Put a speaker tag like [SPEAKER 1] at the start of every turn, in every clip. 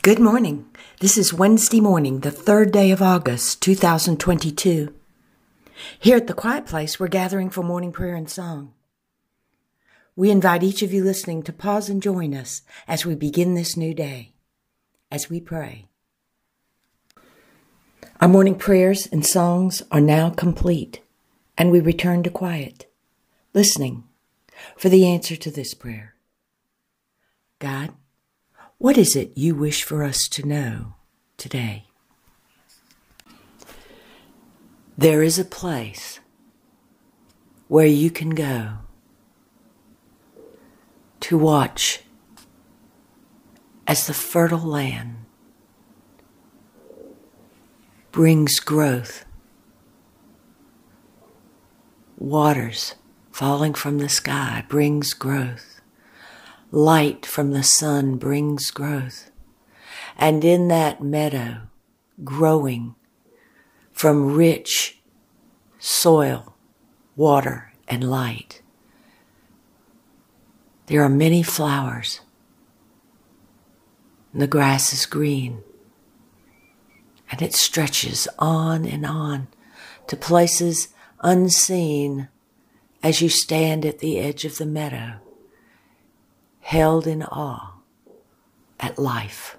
[SPEAKER 1] Good morning. This is Wednesday morning, the third day of August, 2022. Here at the Quiet Place, we're gathering for morning prayer and song. We invite each of you listening to pause and join us as we begin this new day, as we pray. Our morning prayers and songs are now complete, and we return to quiet, listening for the answer to this prayer. God, what is it you wish for us to know today? There is a place where you can go to watch as the fertile land brings growth, waters falling from the sky brings growth light from the sun brings growth. And in that meadow, growing from rich soil, water, and light, there are many flowers. And the grass is green. And it stretches on and on to places unseen as you stand at the edge of the meadow held in awe at life.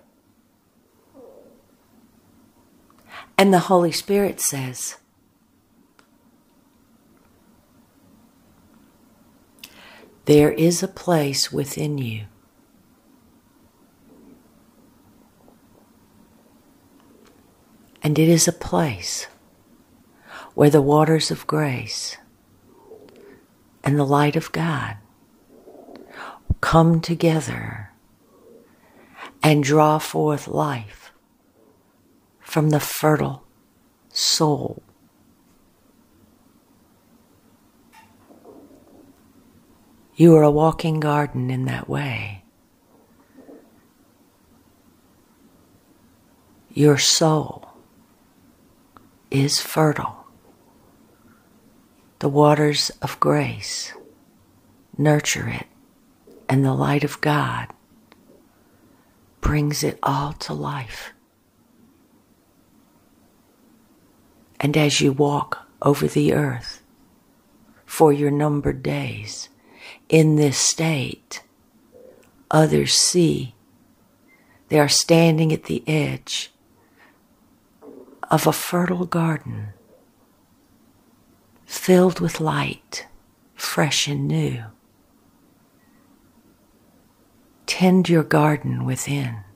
[SPEAKER 1] And the Holy Spirit says, There is a place within you. And it is a place where the waters of grace and the light of God come together and draw forth life from the fertile soul. You are a walking garden in that way. Your soul is fertile. The waters of grace nurture it and the light of God brings it all to life. And as you walk over the earth for your numbered days in this state, others see they are standing at the edge of a fertile garden filled with light, fresh and new tend your garden within.